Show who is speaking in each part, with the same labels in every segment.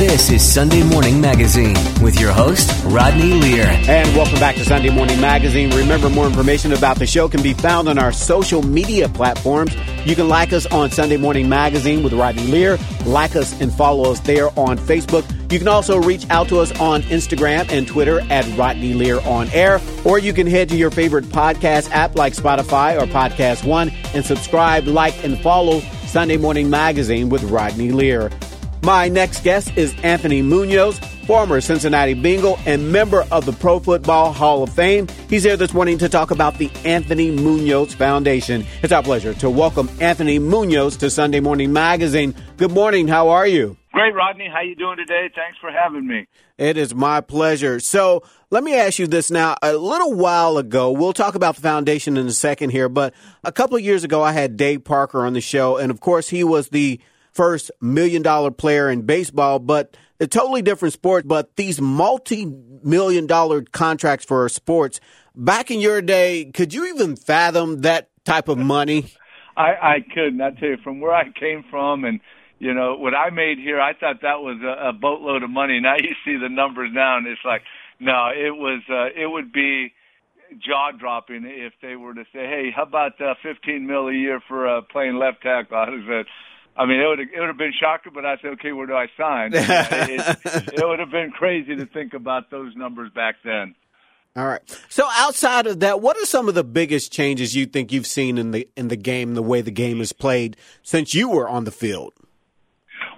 Speaker 1: This is Sunday Morning Magazine with your host, Rodney Lear.
Speaker 2: And welcome back to Sunday Morning Magazine. Remember, more information about the show can be found on our social media platforms. You can like us on Sunday Morning Magazine with Rodney Lear. Like us and follow us there on Facebook. You can also reach out to us on Instagram and Twitter at Rodney Lear on air, or you can head to your favorite podcast app like Spotify or Podcast One and subscribe, like, and follow Sunday Morning Magazine with Rodney Lear. My next guest is Anthony Munoz, former Cincinnati Bengal and member of the Pro Football Hall of Fame. He's here this morning to talk about the Anthony Munoz Foundation. It's our pleasure to welcome Anthony Munoz to Sunday Morning Magazine. Good morning. How are you?
Speaker 3: Great, Rodney. How you doing today? Thanks for having me.
Speaker 2: It is my pleasure. So let me ask you this now. A little while ago, we'll talk about the foundation in a second here, but a couple of years ago, I had Dave Parker on the show, and of course, he was the first million dollar player in baseball, but a totally different sport. But these multi million dollar contracts for sports, back in your day, could you even fathom that type of money?
Speaker 3: I, I couldn't. I tell you, from where I came from and you know what I made here, I thought that was a, a boatload of money. Now you see the numbers now, and it's like, no, it was. Uh, it would be jaw dropping if they were to say, "Hey, how about uh, 15 mil a year for uh, playing left tackle?" I said, I mean, it would have, it would have been shocking, but I said, okay, where do I sign? it, it would have been crazy to think about those numbers back then.
Speaker 2: All right. So outside of that, what are some of the biggest changes you think you've seen in the in the game, the way the game is played since you were on the field?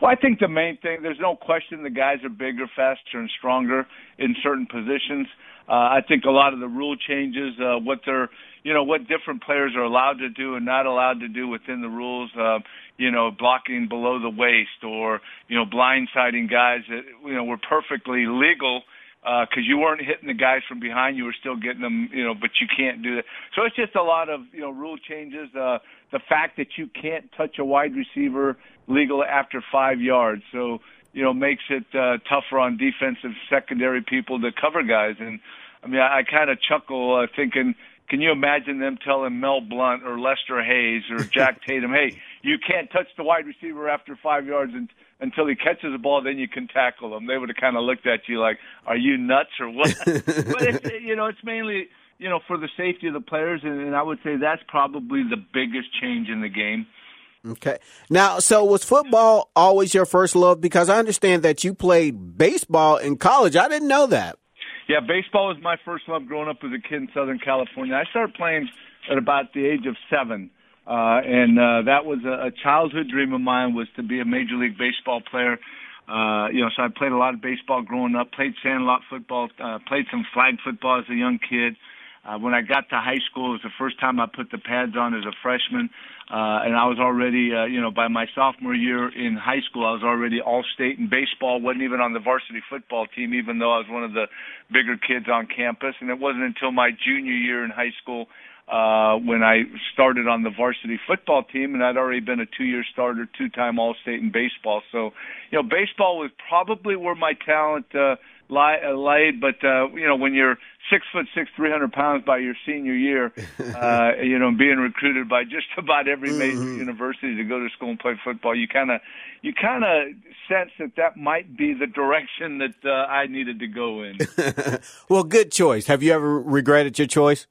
Speaker 3: Well, I think the main thing, there's no question the guys are bigger, faster, and stronger in certain positions. Uh, I think a lot of the rule changes, uh, what they're, you know, what different players are allowed to do and not allowed to do within the rules. Uh, you know, blocking below the waist or, you know, blindsiding guys that, you know, were perfectly legal because uh, you weren't hitting the guys from behind. You were still getting them, you know, but you can't do that. So it's just a lot of, you know, rule changes. Uh, the fact that you can't touch a wide receiver legal after five yards. So, you know, makes it uh, tougher on defensive secondary people to cover guys. And I mean, I, I kind of chuckle uh, thinking, can you imagine them telling Mel Blount or Lester Hayes or Jack Tatum, hey, you can't touch the wide receiver after five yards and, until he catches the ball, then you can tackle him. They would have kind of looked at you like, are you nuts or what? but it's, you know, it's mainly, you know, for the safety of the players, and, and I would say that's probably the biggest change in the game.
Speaker 2: Okay. Now, so was football always your first love? Because I understand that you played baseball in college. I didn't know that.
Speaker 3: Yeah, baseball was my first love growing up as a kid in Southern California. I started playing at about the age of seven. Uh, and uh, that was a, a childhood dream of mine was to be a major league baseball player. Uh, you know, so I played a lot of baseball growing up. Played sandlot football. Uh, played some flag football as a young kid. Uh, when I got to high school, it was the first time I put the pads on as a freshman, uh, and I was already, uh, you know, by my sophomore year in high school, I was already all-state in baseball. wasn't even on the varsity football team, even though I was one of the bigger kids on campus. And it wasn't until my junior year in high school uh, when I started on the varsity football team, and I'd already been a two-year starter, two-time All-State in baseball. So, you know, baseball was probably where my talent uh, uh, laid. But uh, you know, when you're six foot six, three hundred pounds by your senior year, uh, you know, being recruited by just about every major mm-hmm. university to go to school and play football, you kind of, you kind of sense that that might be the direction that uh, I needed to go in.
Speaker 2: well, good choice. Have you ever regretted your choice?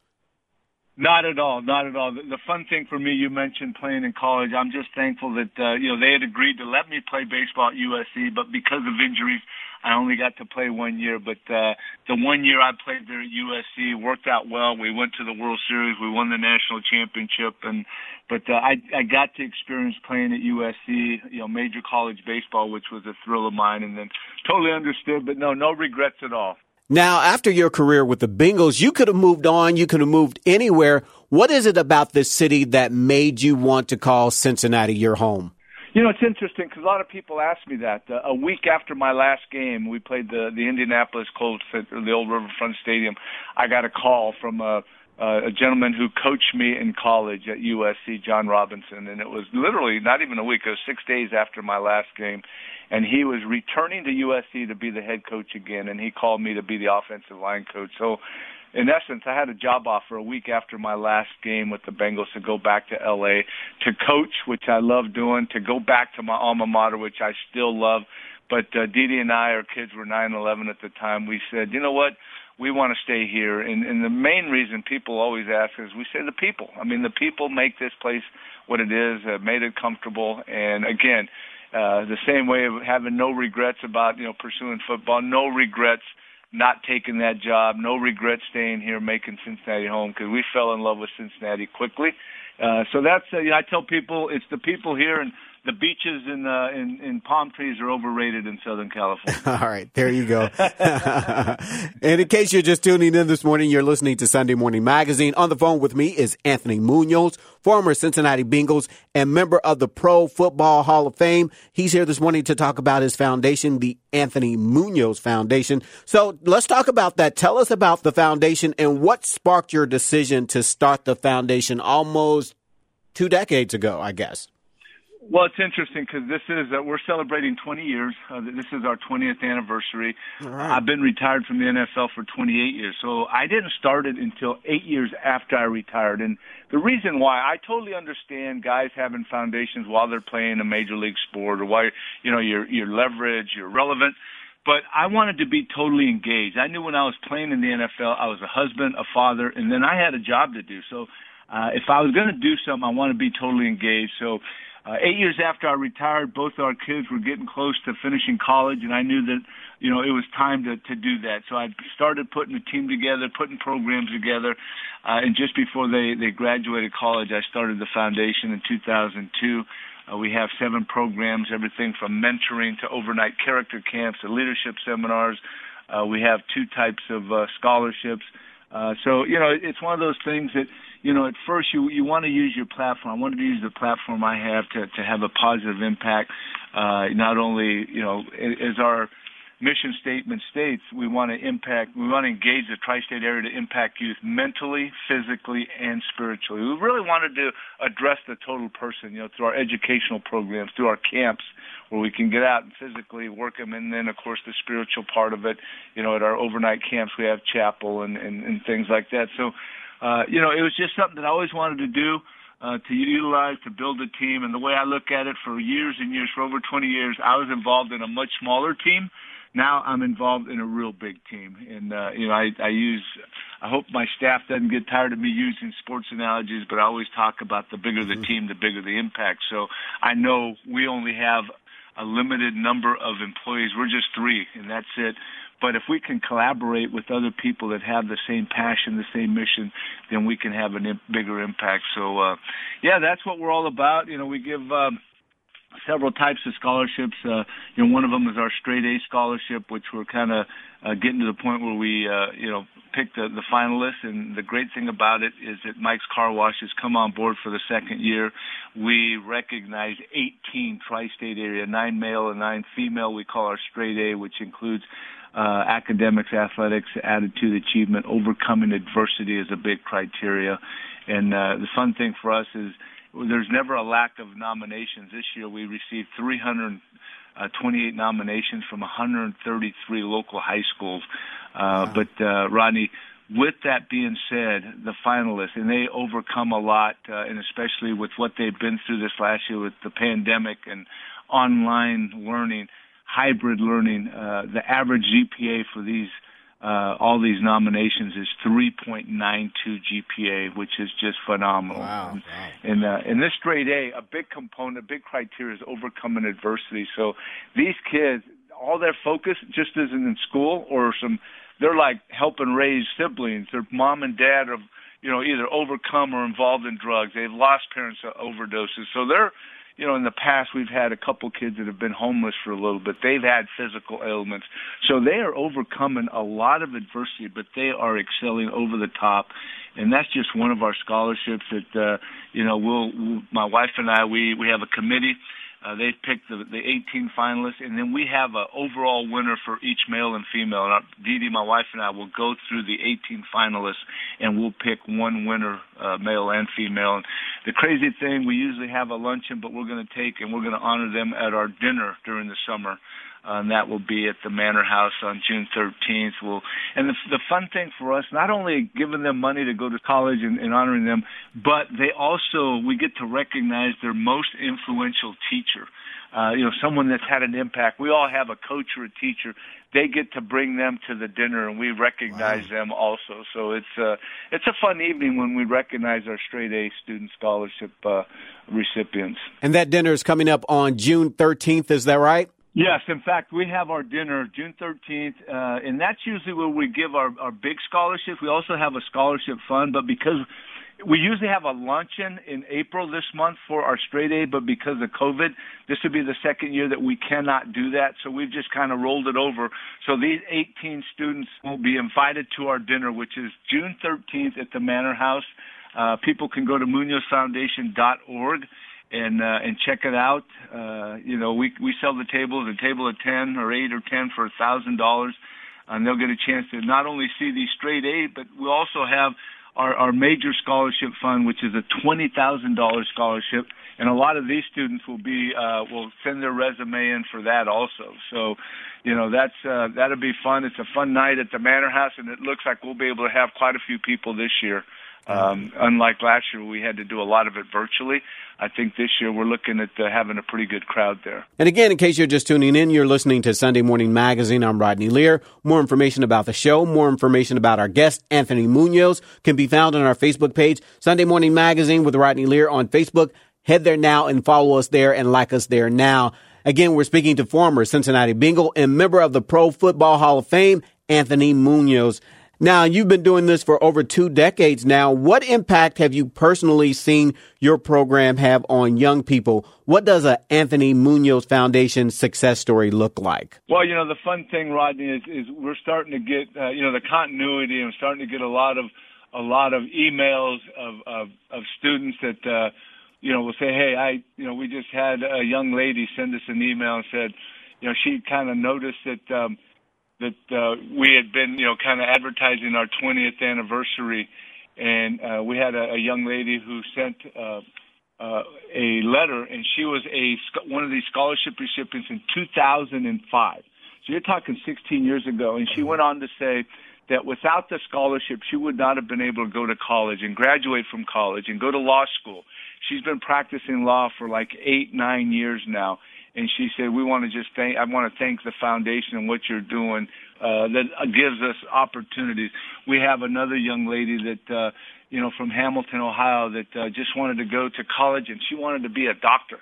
Speaker 3: Not at all, not at all. The, the fun thing for me, you mentioned playing in college. I'm just thankful that uh, you know they had agreed to let me play baseball at USC, but because of injuries, I only got to play one year. But uh, the one year I played there at USC worked out well. We went to the World Series, we won the national championship, and but uh, I I got to experience playing at USC, you know, major college baseball, which was a thrill of mine, and then totally understood. But no, no regrets at all.
Speaker 2: Now, after your career with the Bengals, you could have moved on. You could have moved anywhere. What is it about this city that made you want to call Cincinnati your home?
Speaker 3: You know, it's interesting because a lot of people ask me that. Uh, a week after my last game, we played the the Indianapolis Colts at the old Riverfront Stadium. I got a call from a, a gentleman who coached me in college at USC, John Robinson, and it was literally not even a week. It was six days after my last game, and he was returning to USC to be the head coach again, and he called me to be the offensive line coach. So, in essence, I had a job offer a week after my last game with the Bengals to go back to LA to coach, which I love doing, to go back to my alma mater, which I still love But uh, Dee and I, our kids were nine, eleven at the time. We said, you know what? We want to stay here, and, and the main reason people always ask is we say the people. I mean, the people make this place what it is, uh, made it comfortable, and again, uh, the same way of having no regrets about you know pursuing football, no regrets not taking that job, no regrets staying here, making Cincinnati home because we fell in love with Cincinnati quickly. Uh, so that's uh, you know, I tell people it's the people here and the beaches and uh, in, in palm trees are overrated in Southern California.
Speaker 2: All right, there you go. and in case you're just tuning in this morning, you're listening to Sunday Morning Magazine. On the phone with me is Anthony Munoz, former Cincinnati Bengals and member of the Pro Football Hall of Fame. He's here this morning to talk about his foundation, the Anthony Munoz Foundation. So let's talk about that. Tell us about the foundation and what sparked your decision to start the foundation almost two decades ago, I guess.
Speaker 3: Well, it's interesting because this is uh, we're celebrating 20 years. Uh, this is our 20th anniversary.
Speaker 2: Right.
Speaker 3: I've been retired from the NFL for 28 years, so I didn't start it until eight years after I retired. And the reason why I totally understand guys having foundations while they're playing a major league sport, or why you know you're you're leverage, you're relevant. But I wanted to be totally engaged. I knew when I was playing in the NFL, I was a husband, a father, and then I had a job to do. So uh, if I was going to do something, I want to be totally engaged. So uh, eight years after I retired, both our kids were getting close to finishing college, and I knew that you know it was time to to do that. So I started putting a team together, putting programs together, uh, and just before they they graduated college, I started the foundation in 2002. Uh, we have seven programs, everything from mentoring to overnight character camps to leadership seminars. Uh, we have two types of uh, scholarships. Uh, so you know, it's one of those things that you know, at first you you want to use your platform. I wanted to use the platform I have to to have a positive impact. Uh, not only you know, as our mission statement states, we want to impact, we want to engage the tri-state area to impact youth mentally, physically, and spiritually. We really wanted to address the total person, you know, through our educational programs, through our camps, where we can get out and physically work them, and then of course the spiritual part of it, you know, at our overnight camps we have chapel and and, and things like that. So uh, you know, it was just something that I always wanted to do. Uh, to utilize to build a team, and the way I look at it, for years and years, for over 20 years, I was involved in a much smaller team. Now I'm involved in a real big team, and uh, you know, I, I use. I hope my staff doesn't get tired of me using sports analogies, but I always talk about the bigger the team, the bigger the impact. So I know we only have a limited number of employees. We're just three, and that's it. But if we can collaborate with other people that have the same passion, the same mission, then we can have a bigger impact. So, uh, yeah, that's what we're all about. You know, we give. Um, several types of scholarships. Uh, you know, one of them is our straight A scholarship, which we're kind of uh, getting to the point where we, uh, you know, pick the, the finalists. And the great thing about it is that Mike's Car Wash has come on board for the second year. We recognize 18 tri-state area, nine male and nine female. We call our straight A, which includes uh, academics, athletics, attitude, achievement, overcoming adversity is a big criteria. And uh, the fun thing for us is there's never a lack of nominations. This year we received 328 nominations from 133 local high schools. Uh, wow. But uh, Rodney, with that being said, the finalists and they overcome a lot, uh, and especially with what they've been through this last year with the pandemic and online learning, hybrid learning. Uh, the average GPA for these uh, all these nominations is 3.92 GPA, which is just phenomenal.
Speaker 2: Wow.
Speaker 3: And, and, uh, in this grade A, a big component, a big criteria is overcoming adversity. So these kids, all their focus just isn't in school or some, they're like helping raise siblings. Their mom and dad are, you know, either overcome or involved in drugs. They've lost parents to overdoses. So they're, you know, in the past we've had a couple kids that have been homeless for a little bit. They've had physical ailments. So they are overcoming a lot of adversity, but they are excelling over the top. And that's just one of our scholarships that, uh, you know, we'll, we'll my wife and I, we, we have a committee uh, they picked the, the 18 finalists, and then we have an overall winner for each male and female. And Dee Dee, my wife, and I will go through the 18 finalists, and we'll pick one winner, uh, male and female. And the crazy thing, we usually have a luncheon, but we're going to take and we're going to honor them at our dinner during the summer uh, and that will be at the Manor House on June 13th. We'll, and the, the fun thing for us, not only giving them money to go to college and, and honoring them, but they also we get to recognize their most influential teacher. uh, you know, someone that's had an impact. We all have a coach or a teacher. They get to bring them to the dinner, and we recognize wow. them also. So it's uh, it's a fun evening when we recognize our straight A student scholarship uh, recipients.
Speaker 2: And that dinner is coming up on June 13th. Is that right?
Speaker 3: Yes, in fact, we have our dinner June 13th, uh, and that's usually where we give our, our big scholarships. We also have a scholarship fund, but because we usually have a luncheon in April this month for our straight A, but because of COVID, this would be the second year that we cannot do that. So we've just kind of rolled it over. So these 18 students will be invited to our dinner, which is June 13th at the Manor House. Uh, people can go to MunozFoundation.org and uh, and check it out. Uh, you know, we we sell the tables, a table of ten or eight or ten for a thousand dollars, and they'll get a chance to not only see these straight A, but we also have our, our major scholarship fund, which is a twenty thousand dollars scholarship, and a lot of these students will be uh, will send their resume in for that also. So, you know, that's uh, that'll be fun. It's a fun night at the Manor House, and it looks like we'll be able to have quite a few people this year. Um, unlike last year, we had to do a lot of it virtually. I think this year we're looking at uh, having a pretty good crowd there.
Speaker 2: And again, in case you're just tuning in, you're listening to Sunday Morning Magazine. I'm Rodney Lear. More information about the show, more information about our guest, Anthony Munoz, can be found on our Facebook page, Sunday Morning Magazine with Rodney Lear on Facebook. Head there now and follow us there and like us there now. Again, we're speaking to former Cincinnati Bengal and member of the Pro Football Hall of Fame, Anthony Munoz. Now, you've been doing this for over two decades now. What impact have you personally seen your program have on young people? What does a Anthony Munoz Foundation success story look like?
Speaker 3: Well, you know, the fun thing, Rodney, is, is we're starting to get, uh, you know, the continuity and starting to get a lot of, a lot of emails of, of, of students that, uh, you know, will say, hey, I, you know, we just had a young lady send us an email and said, you know, she kind of noticed that, um, that uh, we had been, you know, kind of advertising our 20th anniversary, and uh, we had a, a young lady who sent uh, uh, a letter, and she was a one of these scholarship recipients in 2005. So you're talking 16 years ago, and she went on to say that without the scholarship, she would not have been able to go to college and graduate from college and go to law school. She's been practicing law for like eight, nine years now and she said, "We want to just thank. I want to thank the foundation and what you're doing uh, that gives us opportunities." We have another young lady that uh, you know from Hamilton, Ohio, that uh, just wanted to go to college and she wanted to be a doctor.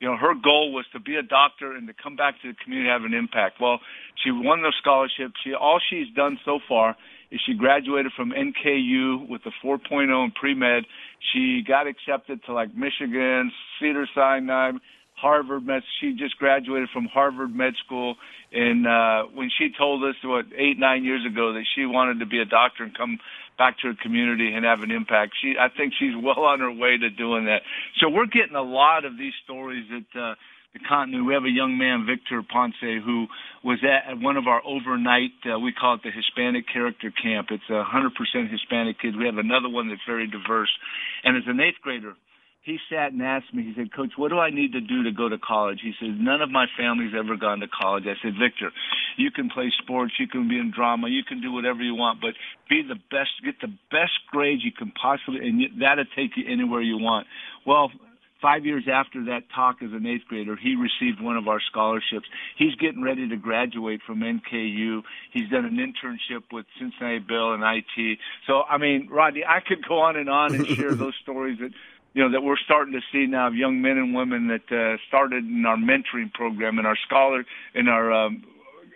Speaker 3: You know, her goal was to be a doctor and to come back to the community and have an impact. Well, she won the scholarship. She all she's done so far is she graduated from NKU with a 4.0 in pre-med. She got accepted to like Michigan, Cedar Sinai, Harvard Med. She just graduated from Harvard Med School, and uh, when she told us what eight nine years ago that she wanted to be a doctor and come back to her community and have an impact, she I think she's well on her way to doing that. So we're getting a lot of these stories that. Uh, the continuity. We have a young man, Victor Ponce, who was at one of our overnight, uh, we call it the Hispanic Character Camp. It's a 100% Hispanic kids. We have another one that's very diverse. And as an eighth grader, he sat and asked me, he said, Coach, what do I need to do to go to college? He said, None of my family's ever gone to college. I said, Victor, you can play sports, you can be in drama, you can do whatever you want, but be the best, get the best grades you can possibly, and that'll take you anywhere you want. Well, five years after that talk as an eighth grader, he received one of our scholarships. He's getting ready to graduate from NKU. He's done an internship with Cincinnati Bell and IT. So, I mean, Rodney, I could go on and on and share those stories that you know that we're starting to see now of young men and women that uh, started in our mentoring program and our scholar in our um,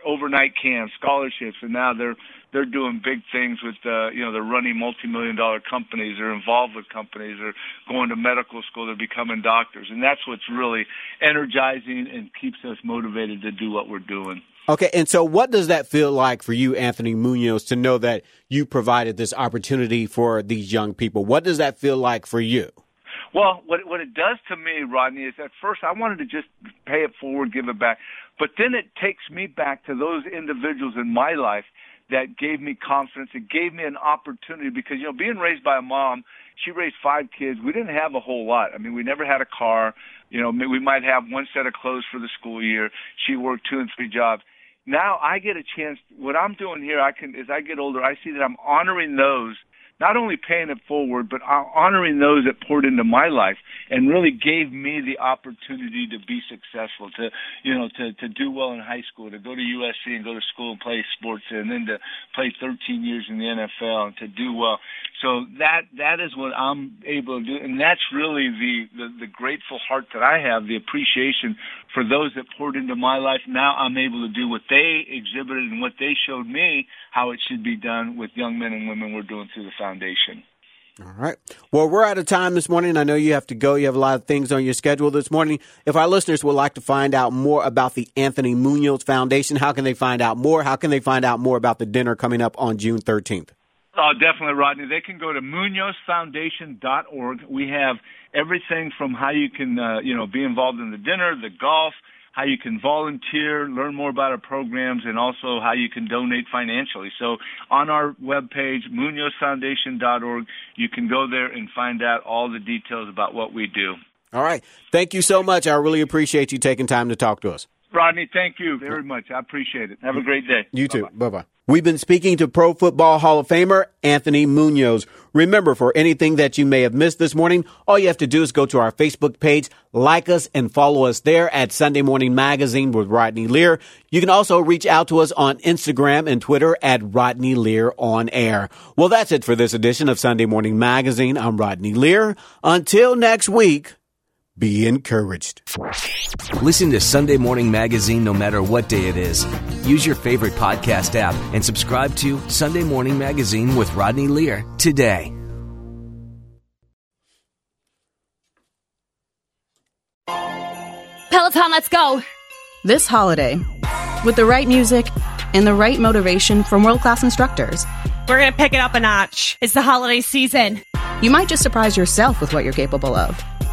Speaker 3: overnight camps, scholarships, and now they're they're doing big things with uh, you know they're running multi-million dollar companies, they're involved with companies, they're going to medical school, they're becoming doctors, and that's what's really energizing and keeps us motivated to do what we're doing.
Speaker 2: Okay, and so what does that feel like for you, Anthony Munoz, to know that you provided this opportunity for these young people? What does that feel like for you?
Speaker 3: Well, what what it does to me, Rodney, is at first I wanted to just pay it forward, give it back, but then it takes me back to those individuals in my life that gave me confidence. It gave me an opportunity because you know, being raised by a mom, she raised five kids. We didn't have a whole lot. I mean, we never had a car. You know, we might have one set of clothes for the school year. She worked two and three jobs. Now I get a chance. What I'm doing here, I can as I get older, I see that I'm honoring those not only paying it forward, but honoring those that poured into my life and really gave me the opportunity to be successful, to you know, to to do well in high school, to go to USC and go to school and play sports, and then to play 13 years in the NFL and to do well. So that that is what I'm able to do, and that's really the, the the grateful heart that I have, the appreciation for those that poured into my life. Now I'm able to do what they exhibited and what they showed me how it should be done with young men and women we're doing through the foundation.
Speaker 2: All right. Well, we're out of time this morning. I know you have to go. You have a lot of things on your schedule this morning. If our listeners would like to find out more about the Anthony Munoz Foundation, how can they find out more? How can they find out more about the dinner coming up on June 13th?
Speaker 3: Oh, definitely, Rodney. They can go to MunozFoundation.org. We have everything from how you can, uh, you know, be involved in the dinner, the golf, how you can volunteer, learn more about our programs, and also how you can donate financially. So on our webpage, MunozFoundation.org, you can go there and find out all the details about what we do.
Speaker 2: All right. Thank you so much. I really appreciate you taking time to talk to us.
Speaker 3: Rodney, thank you very much. I appreciate it. Have a great day.
Speaker 2: You too. Bye bye. We've been speaking to Pro Football Hall of Famer Anthony Munoz. Remember, for anything that you may have missed this morning, all you have to do is go to our Facebook page, like us, and follow us there at Sunday Morning Magazine with Rodney Lear. You can also reach out to us on Instagram and Twitter at Rodney Lear on air. Well, that's it for this edition of Sunday Morning Magazine. I'm Rodney Lear. Until next week, be encouraged.
Speaker 1: Listen to Sunday Morning Magazine no matter what day it is. Use your favorite podcast app and subscribe to Sunday Morning Magazine with Rodney Lear today.
Speaker 4: Peloton, let's go!
Speaker 5: This holiday, with the right music and the right motivation from world class instructors,
Speaker 4: we're going to pick it up a notch. It's the holiday season.
Speaker 5: You might just surprise yourself with what you're capable of.